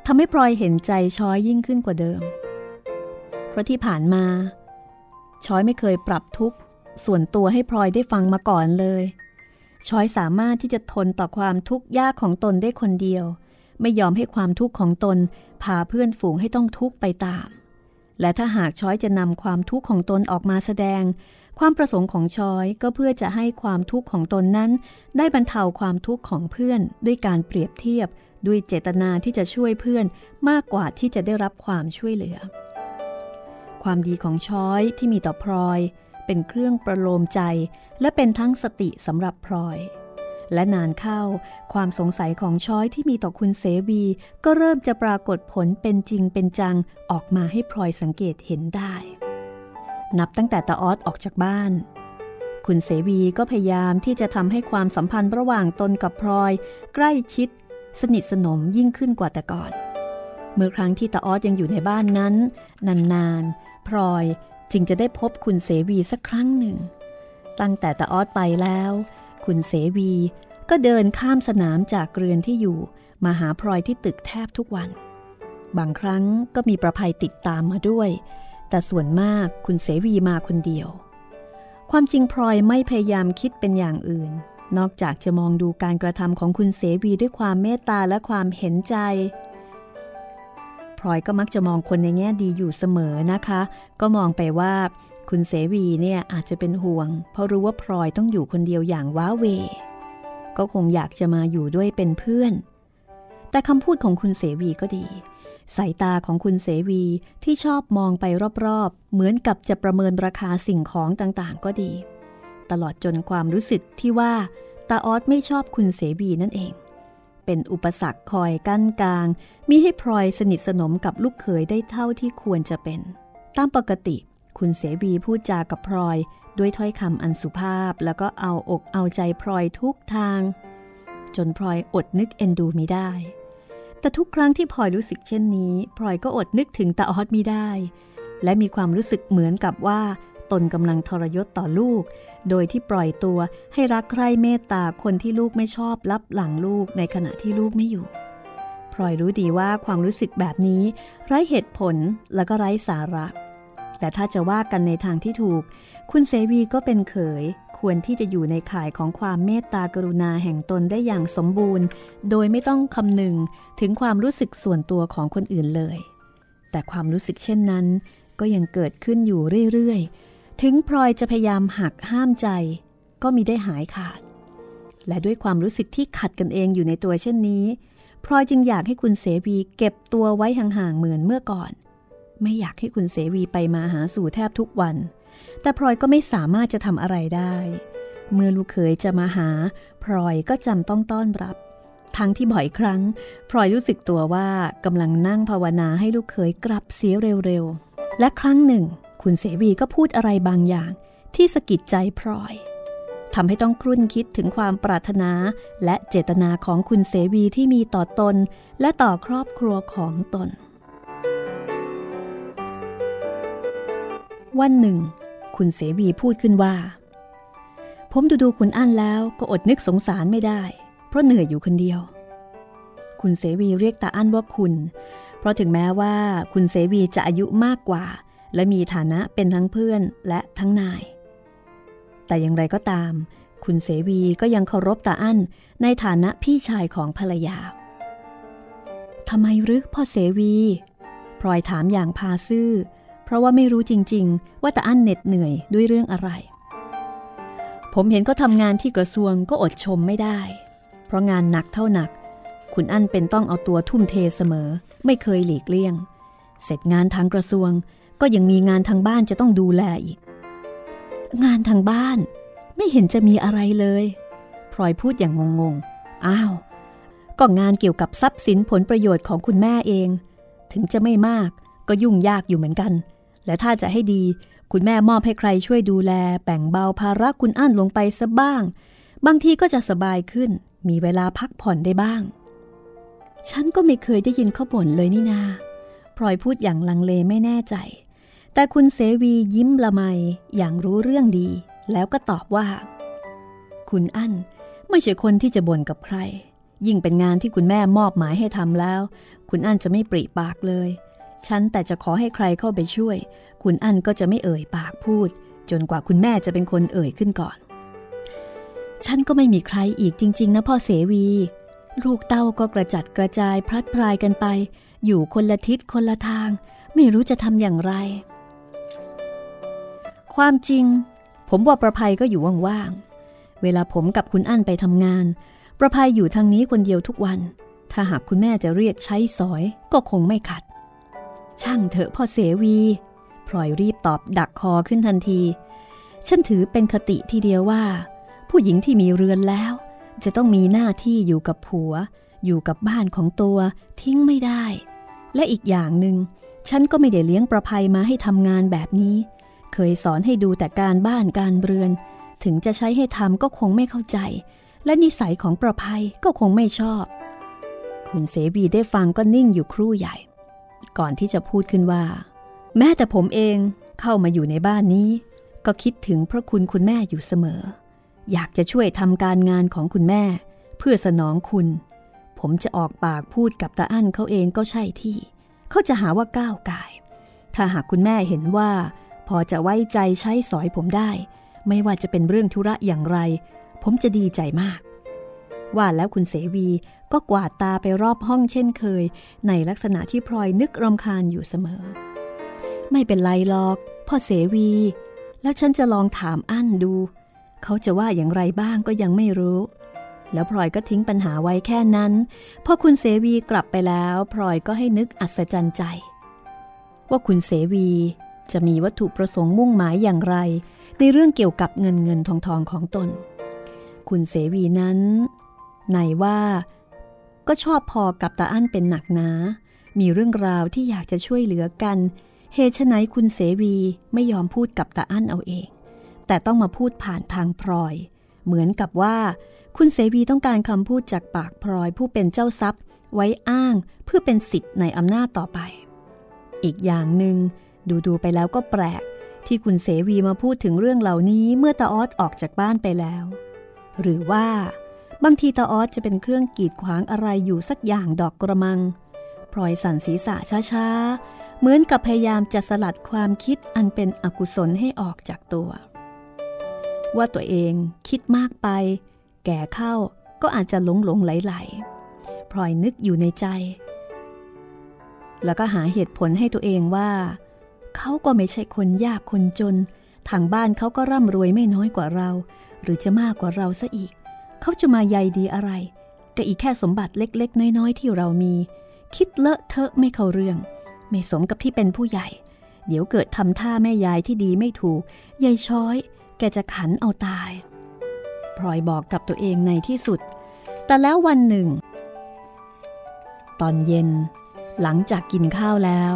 ทำให้พลอยเห็นใจช้อยยิ่งขึ้นกว่าเดิม เพราะที่ผ่านมา ช้อยไม่เคยปรับทุกส่วนตัวให้พลอยได้ฟังมาก่อนเลย ช้อยสามารถที่จะทนต่อความทุกข์ยากของตนได้คนเดียว ไม่ยอมให้ความทุกข์ของตนพาเพื่อนฝูงให้ต้องทุกข์ไปตาม และถ้าหากช้อยจะนำความทุกข์ของตนออกมาแสดง ความประสงค์ของชอยก็เพื่อจะให้ความทุกข์ของตนนั้น ได้บรรเทาความทุกข์ของเพื่อนด้วยการเปรียบเทียบ ด้วยเจตนาที่จะช่วยเพื่อนมากกว่าที่จะได้รับความช่วยเหลือ ความดีของชอยที่มีต่อพลอย เป็นเครื่องประโลมใจ และเป็นทั้งสติสำหรับพลอย และนานเข้า ความสงสัยของช้อยที่มีต่อคุณเสวี ก็เริ่มจะปรากฏผลเป็นจริงเป็นจังออกมาให้พลอยสังเกตเห็นได้ นับตั้งแต่ตาออสออกจากบ้าน คุณเสวีก็พยายามที่จะทำให้ความสัมพันธ์ระหว่างตนกับพลอย ใกล้ชิด สนิทสนมยิ่งขึ้นกว่าแต่ก่อน เมื่อครั้งที่ตาออสยังอยู่ในบ้านนั้น นานๆพลอยจึงจะได้พบคุณเสวีสักครั้งหนึ่ง ตั้งแต่ตาออสไปแล้ว คุณเสวีก็เดินข้ามสนามจากเรือนที่อยู่มาหาพลอยที่ตึกแทบทุกวัน บางครั้งก็มีประภัยติดตามมาด้วย แต่ส่วนมากคุณเสวีมาคนเดียว ความจริงพลอยไม่พยายามคิดเป็นอย่างอื่น นอกจากจะมองดูการกระทำของคุณเสวีด้วยความเมตตาและความเห็นใจพลอยก็มักจะมองคนในแง่ดีอยู่เสมอนะคะ ก็มองไปว่าคุณเสวีเนี่ยอาจจะเป็นห่วง เพราะรู้ว่าพลอยต้องอยู่คนเดียวอย่างว้าเว ก็คงอยากจะมาอยู่ด้วยเป็นเพื่อน แต่คำพูดของคุณเสวีก็ดี สายตาของคุณเสวีที่ชอบมองไปรอบๆ เหมือนกับจะประเมินราคาสิ่งของต่างๆ ก็ดี ตลอดจนความรู้สึกที่ว่าตาออสไม่ชอบคุณเสวีนั่นเอง เป็นอุปสรรคคอยกั้นกลาง มิให้พลอยสนิทสนมกับลูกเขยได้เท่าที่ควรจะเป็น ตามปกติ คุณเสวีพูดจากับพลอย ด้วยถ้อยคำอันสุภาพแล้วก็เอาอกเอาใจพลอยทุกทาง จนพลอยอดนึกเอ็นดูไมิได้ แต่ทุกครั้งที่พลอยรู้สึกเช่นนี้พลอยก็อดนึกถึงตาออดมิได้ และมีความรู้สึกเหมือนกับว่า ตนกำลังทรยศต่อลูก โดยที่ปล่อยตัวให้รักใคร่เมตตาคนที่ลูกไม่ชอบรับหลังลูกในขณะที่ลูกไม่อยู่พลอยรู้ดีว่าความรู้สึกแบบนี้ ไร้เหตุผลและก็ไร้สาระแต่ถ้าจะว่ากันในทางที่ถูก คุณเสวีก็เป็นเขย ควรที่จะอยู่ในข่ายของความเมตตากรุณาแห่งตนได้อย่างสมบูรณ์ โดยไม่ต้องคำนึงถึงความรู้สึกส่วนตัวของคนอื่นเลย แต่ความรู้สึกเช่นนั้น ก็ยังเกิดขึ้นอยู่เรื่อยๆ ถึงพลอยจะพยายามหักห้ามใจ ก็มีได้หายขาด และด้วยความรู้สึกที่ขัดกันเองอยู่ในตัวเช่นนี้พลอยจึงอยากให้คุณเสวีเก็บตัวไว้ห่างๆเหมือนเมื่อก่อน ไม่อยากให้คุณเสวีไปมาหาสู่แทบทุกวัน แต่พลอยก็ไม่สามารถจะทำอะไรได้ เมื่อลูกเขยจะมาหา พลอยก็จำต้องต้อนรับ ทั้งที่บ่อยครั้ง พลอยรู้สึกตัวว่ากำลังนั่งภาวนาให้ลูกเขยกลับเสียเร็วๆ และครั้งหนึ่ง คุณเสวีก็พูดอะไรบางอย่าง ที่สะกิดใจพลอยทำให้ต้องครุ่นคิดถึงความปรารถนาและเจตนาของคุณเสวีที่มีต่อตน และต่อครอบครัวของตน วันหนึ่ง คุณเสวีพูดขึ้นว่า ผมดูดูคุณอั้นแล้วก็อดนึกสงสารไม่ได้ เพราะเหนื่อยอยู่คนเดียว คุณเสวีเรียกตาอั้นว่าคุณ เพราะถึงแม้ว่าคุณเสวีจะอายุมากกว่า และมีฐานะเป็นทั้งเพื่อนและทั้งนาย แต่อย่างไรก็ตาม คุณเสวีก็ยังเคารพตาอั้นในฐานะพี่ชายของภรรยาทำไมหรือพ่อเสวีพลอยถามอย่างพาซื่อ เพราะว่าไม่รู้จริง ๆ ว่าตาอั้นเหน็ดเหนื่อยด้วยเรื่องอะไร ผมเห็นเขาทำงานที่กระทรวงก็อดชมไม่ได้ เพราะงานหนักเท่าหนัก คุณอั้นเป็นต้องเอาตัวทุ่มเทเสมอ ไม่เคยหลีกเลี่ยง เสร็จงานทางกระทรวงก็ยังมีงานทางบ้านจะต้องดูแลอีก งานทางบ้านไม่เห็นจะมีอะไรเลยพลอยพูดอย่างงงๆ อ้าว ก็งานเกี่ยวกับทรัพย์สินผลประโยชน์ของคุณแม่เอง ถึงจะไม่มากก็ยุ่งยากอยู่เหมือนกัน และถ้าจะให้ดี คุณแม่มอบให้ใครช่วยดูแลแบ่งเบาภาระคุณอั้นลงไปซะบ้าง บางทีก็จะสบายขึ้น มีเวลาพักผ่อนได้บ้าง ฉันก็ไม่เคยได้ยินเขาบ่นเลยนี่นาพลอยพูดอย่างลังเลไม่แน่ใจ แต่คุณเสวียิ้มละไมอย่างรู้เรื่องดี แล้วก็ตอบว่า คุณอั้นไม่ใช่คนที่จะบ่นกับใคร ยิ่งเป็นงานที่คุณแม่มอบหมายให้ทำแล้ว คุณอั้นจะไม่ปริปากเลย ฉันแต่จะขอให้ใครเข้าไปช่วย คุณอั้นก็จะไม่เอ่ยปากพูด จนกว่าคุณแม่จะเป็นคนเอ่ยขึ้นก่อน ฉันก็ไม่มีใครอีกจริง ๆ นะพ่อเสวี ลูกเต้าก็กระจัดกระจายพลัดพรายกันไป อยู่คนละทิศคนละทาง ไม่รู้จะทำอย่างไร ความจริง ผมว่าประภัยก็อยู่ว่างๆ เวลาผมกับคุณอั้นไปทำงาน ประภัยอยู่ทางนี้คนเดียวทุกวัน ถ้าหากคุณแม่จะเรียกใช้สอยก็คงไม่ขัด ช่างเถอะพ่อเสวีพลอยรีบตอบดักคอขึ้นทันที ฉันถือเป็นคติทีเดียวว่า ผู้หญิงที่มีเรือนแล้ว จะต้องมีหน้าที่อยู่กับผัว อยู่กับบ้านของตัวทิ้งไม่ได้ และอีกอย่างหนึง่งฉันก็ไม่ได้เลี้ยงประภัยมาให้ทำงานแบบนี้ เคยสอนให้ดูแต่การบ้านการเรือน ถึงจะใช้ให้ทำก็คงไม่เข้าใจ และนิสัยของประภัยก็คงไม่ชอบ คุณเสบีได้ฟังก็นิ่งอยู่ครู่ใหญ่ ก่อนที่จะพูดขึ้นว่า แม้แต่ผมเองเข้ามาอยู่ในบ้านนี้ ก็คิดถึงพระคุณคุณแม่อยู่เสมอ อยากจะช่วยทำการงานของคุณแม่ เพื่อสนองคุณ ผมจะออกปากพูดกับตาอั้นเขาเองก็ใช่ที่ เขาจะหาว่าก้าวกายถ้าหากคุณแม่เห็นว่า พอจะไว้ใจใช้สอยผมได้ ไม่ว่าจะเป็นเรื่องธุระอย่างไร ผมจะดีใจมาก ว่าแล้วคุณเสวีก็กวาดตาไปรอบห้องเช่นเคย ในลักษณะที่พลอยนึกรำคาญอยู่เสมอ ไม่เป็นไรหรอก พ่อเสวี แล้วฉันจะลองถามอั้นดู เขาจะว่าอย่างไรบ้างก็ยังไม่รู้ แล้วพลอยก็ทิ้งปัญหาไว้แค่นั้น พอคุณเสวีกลับไปแล้วพลอยก็ให้นึกอัศจรรย์ใจ ว่าคุณเสวีจะมีวัตถุประสงค์มุ่งหมายอย่างไร ในเรื่องเกี่ยวกับเงินเงินทองทองของตน คุณเสวีนั้น ไหนว่าก็ชอบพอกับตาอั้นเป็นหนักหนา มีเรื่องราวที่อยากจะช่วยเหลือกัน เหตุไฉนคุณเสวีไม่ยอมพูดกับตาอั้นเอาเอง แต่ต้องมาพูดผ่านทางพลอย เหมือนกับว่าคุณเสวีต้องการคำพูดจากปากพลอยผู้เป็นเจ้าทรัพย์ ไว้อ้างเพื่อเป็นสิทธิ์ในอำนาจต่อไป อีกอย่างหนึง่งดูดูไปแล้วก็แปลก ที่คุณเสวีมาพูดถึงเรื่องเหล่านี้เมื่อตาออสออกจากบ้านไปแล้ว หรือว่า บางทีตาออสจะเป็นเครื่องกีดขวางอะไรอยู่สักอย่างดอกกระมังพลอยสั่นศีรษะช้าๆ เหมือนกับพยายามจะสลัดความคิดอันเป็นอกุศลให้ออกจากตัว ว่าตัวเองคิดมากไป แก่เข้าก็อาจจะหลงหลงไหลๆพลอยนึกอยู่ในใจ แล้วก็หาเหตุผลให้ตัวเองว่า เขาก็ไม่ใช่คนยากคนจน ทางบ้านเขาก็ร่ำรวยไม่น้อยกว่าเรา หรือจะมากกว่าเราซะอีก เขาจะมาใยดีอะไรก็อีกแค่สมบัติเล็กๆ น้อยๆ ที่เรามี คิดเลอะเทอะไม่เข้าเรื่อง ไม่สมกับที่เป็นผู้ใหญ่ เดี๋ยวเกิดทำท่าแม่ยายที่ดีไม่ถูกยายช้อย แกจะขันเอาตายพลอยบอกกับตัวเองในที่สุด แต่แล้ววันหนึ่ง ตอนเย็น หลังจากกินข้าวแล้ว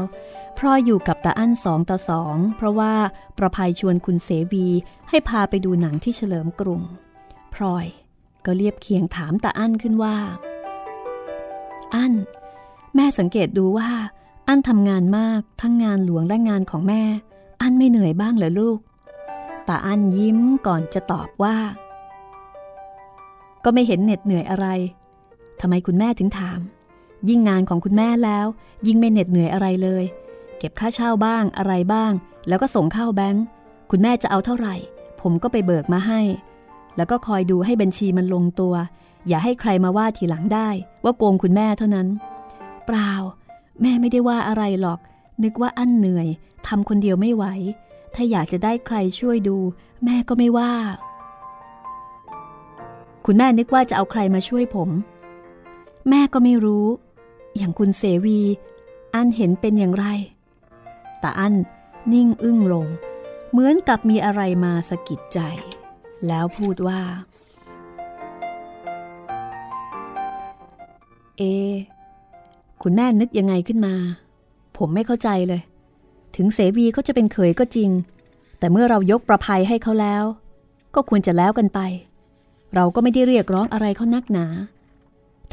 พลอยอยู่กับตาอั้นสองต่อสองเพราะว่าประภัยชวนคุณเสวีให้พาไปดูหนังที่เฉลิมกรุงพลอย ก็เรียบเคียงถามตาอั้นขึ้นว่า อั้น แม่สังเกตดูว่า อั้นทำงานมากทั้งงานหลวงและงานของแม่ อั้นไม่เหนื่อยบ้างเหรอลูกตาอั้นยิ้มก่อนจะตอบว่า ก็ไม่เห็นเหน็ดเหนื่อยอะไรทำไมคุณแม่ถึงถาม ยิ่งงานของคุณแม่แล้ว ยิ่งไม่เหน็ดเหนื่อยอะไรเลย เก็บค่าเช่าบ้างอะไรบ้าง แล้วก็ส่งเข้าแบงค์คุณแม่จะเอาเท่าไหร่ ผมก็ไปเบิกมาให้ แล้วก็คอยดูให้บัญชีมันลงตัว อย่าให้ใครมาว่าทีหลังได้ ว่าโกงคุณแม่เท่านั้น เปล่า แม่ไม่ได้ว่าอะไรหรอก นึกว่าอั้นเหนื่อยทำคนเดียวไม่ไหว ถ้าอยากจะได้ใครช่วยดู แม่ก็ไม่ว่า คุณแม่นึกว่าจะเอาใครมาช่วยผม แม่ก็ไม่รู้ อย่างคุณเสวี อันเห็นเป็นอย่างไรแต่อันนิ่งอึ้งลง เหมือนกับมีอะไรมาสะกิดใจ แล้วพูดว่า เอ คุณแม่นึกยังไงขึ้นมา ผมไม่เข้าใจเลย ถึงเสวีเขาจะเป็นเขยก็จริง แต่เมื่อเรายกประภัยให้เขาแล้ว ก็ควรจะแล้วกันไป เราก็ไม่ได้เรียกร้องอะไรเขานักหนา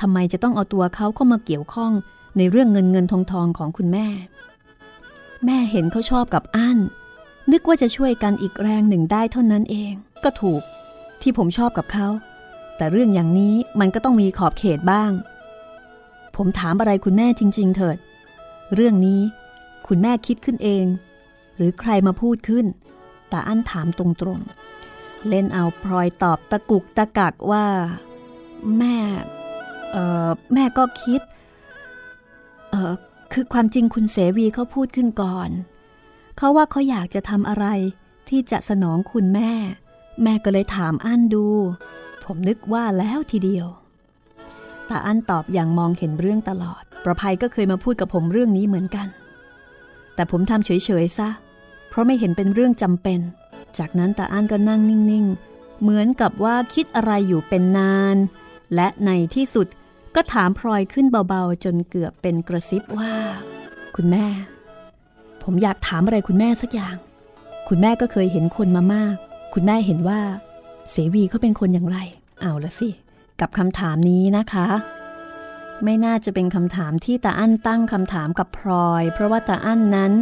ทำไมจะต้องเอาตัวเขาเข้ามาเกี่ยวข้องในเรื่องเงินเงินทองทองของคุณแม่ แม่เห็นเขาชอบกับอั้น นึกว่าจะช่วยกันอีกแรงหนึ่งได้เท่านั้นเอง ก็ถูกที่ผมชอบกับเขา แต่เรื่องอย่างนี้มันก็ต้องมีขอบเขตบ้าง ผมถามอะไรคุณแม่จริง ๆ เถิด เรื่องนี้คุณแม่คิดขึ้นเอง หรือใครมาพูดขึ้น แต่อั้นถามตรงๆ เล่นเอาพลอยตอบตะกุกตะกักว่า แม่เออแม่ก็คิดเออคือความจริงคุณเสวีเขาพูดขึ้นก่อน เขาว่าเขาอยากจะทำอะไรที่จะสนองคุณแม่ แม่ก็เลยถามอั้นดู ผมนึกว่าแล้วทีเดียว แต่อั้นตอบอย่างมองเห็นเรื่องตลอด ประภัยก็เคยมาพูดกับผมเรื่องนี้เหมือนกัน แต่ผมทำเฉยๆซะ เพราะไม่เห็นเป็นเรื่องจำเป็น จากนั้นตาอั้นก็นั่งนิ่งๆ เหมือนกับว่าคิดอะไรอยู่เป็นนาน และในที่สุดก็ถามพลอยขึ้นเบาๆ จนเกือบเป็นกระซิบว่า คุณแม่ ผมอยากถามอะไรคุณแม่สักอย่าง คุณแม่ก็เคยเห็นคนมามาก คุณแม่เห็นว่า เสวีเขาเป็นคนอย่างไร เอาละสิ กับคำถามนี้นะคะ ไม่น่าจะเป็นคำถามที่ตาอั้นตั้งคำถามกับพลอย เพราะว่าตาอั้นนั้น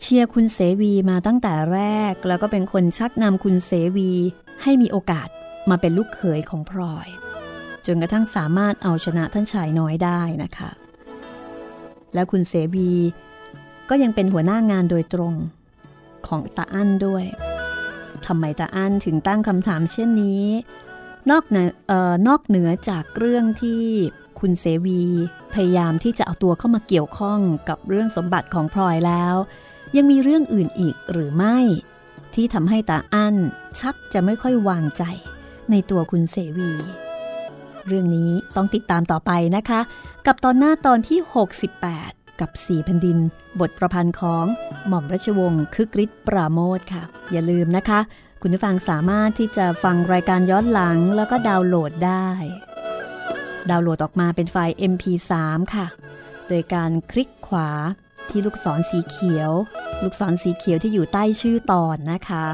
เชียร์คุณเสวีมาตั้งแต่แรก แล้วก็เป็นคนชักนำคุณเสวี ให้มีโอกาสมาเป็นลูกเขยของพลอย จนกระทั่งสามารถเอาชนะท่านชายน้อยได้นะคะ และคุณเสวี ก็ยังเป็นหัวหน้างานโดยตรงของตาอั้นด้วยทำไมตาอั้นถึงตั้งคำถามเช่นนี้ นอกเหนือนอกเหนือจากเรื่องที่คุณเสวีพยายามที่จะเอาตัวเข้ามาเกี่ยวข้องกับเรื่องสมบัติของพลอยแล้ว ยังมีเรื่องอื่นอีกหรือไม่ ที่ทำให้ตาอั้นชักจะไม่ค่อยวางใจ ในตัวคุณเสวี เรื่องนี้ต้องติดตามต่อไปนะคะ กับตอนหน้าตอนที่ 68 กับสี่แผ่นดิน บทประพันธ์ของหม่อมราชวงศ์คึกฤทธิ์ปราโมทค่ะ อย่าลืมนะคะ คุณผู้ฟังสามารถที่จะฟังรายการย้อนหลังแล้วก็ดาวน์โหลดได้ ดาวน์โหลดออกมาเป็นไฟล์ MP3 ค่ะ โดยการคลิกขวาที่ลูกศรสีเขียว ลูกศรสีเขียวที่อยู่ใต้ชื่อตอนนะคะ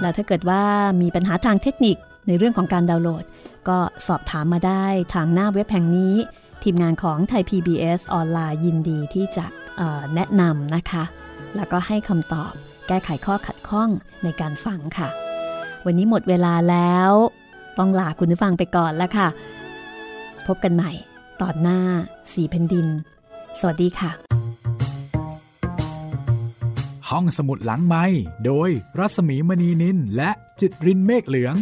แล้วถ้าเกิดว่ามีปัญหาทางเทคนิคในเรื่องของการดาวน์โหลด ก็สอบถามมาได้ทางหน้าเว็บแห่งนี้ ทีมงานของไทย PBS ออนไลน์ยินดีที่จะแนะนำนะคะ แล้วก็ให้คำตอบแก้ไขข้อขัดข้องในการฟังค่ะ วันนี้หมดเวลาแล้ว ต้องลาคุณผู้ฟังไปก่อนแล้วค่ะ พบกันใหม่ ตอนหน้าสีแผ่นดิน สวัสดีค่ะ ห้องสมุดหลังไม้โดยรัสมีมณีนินและจิตรินเมฆเหลือง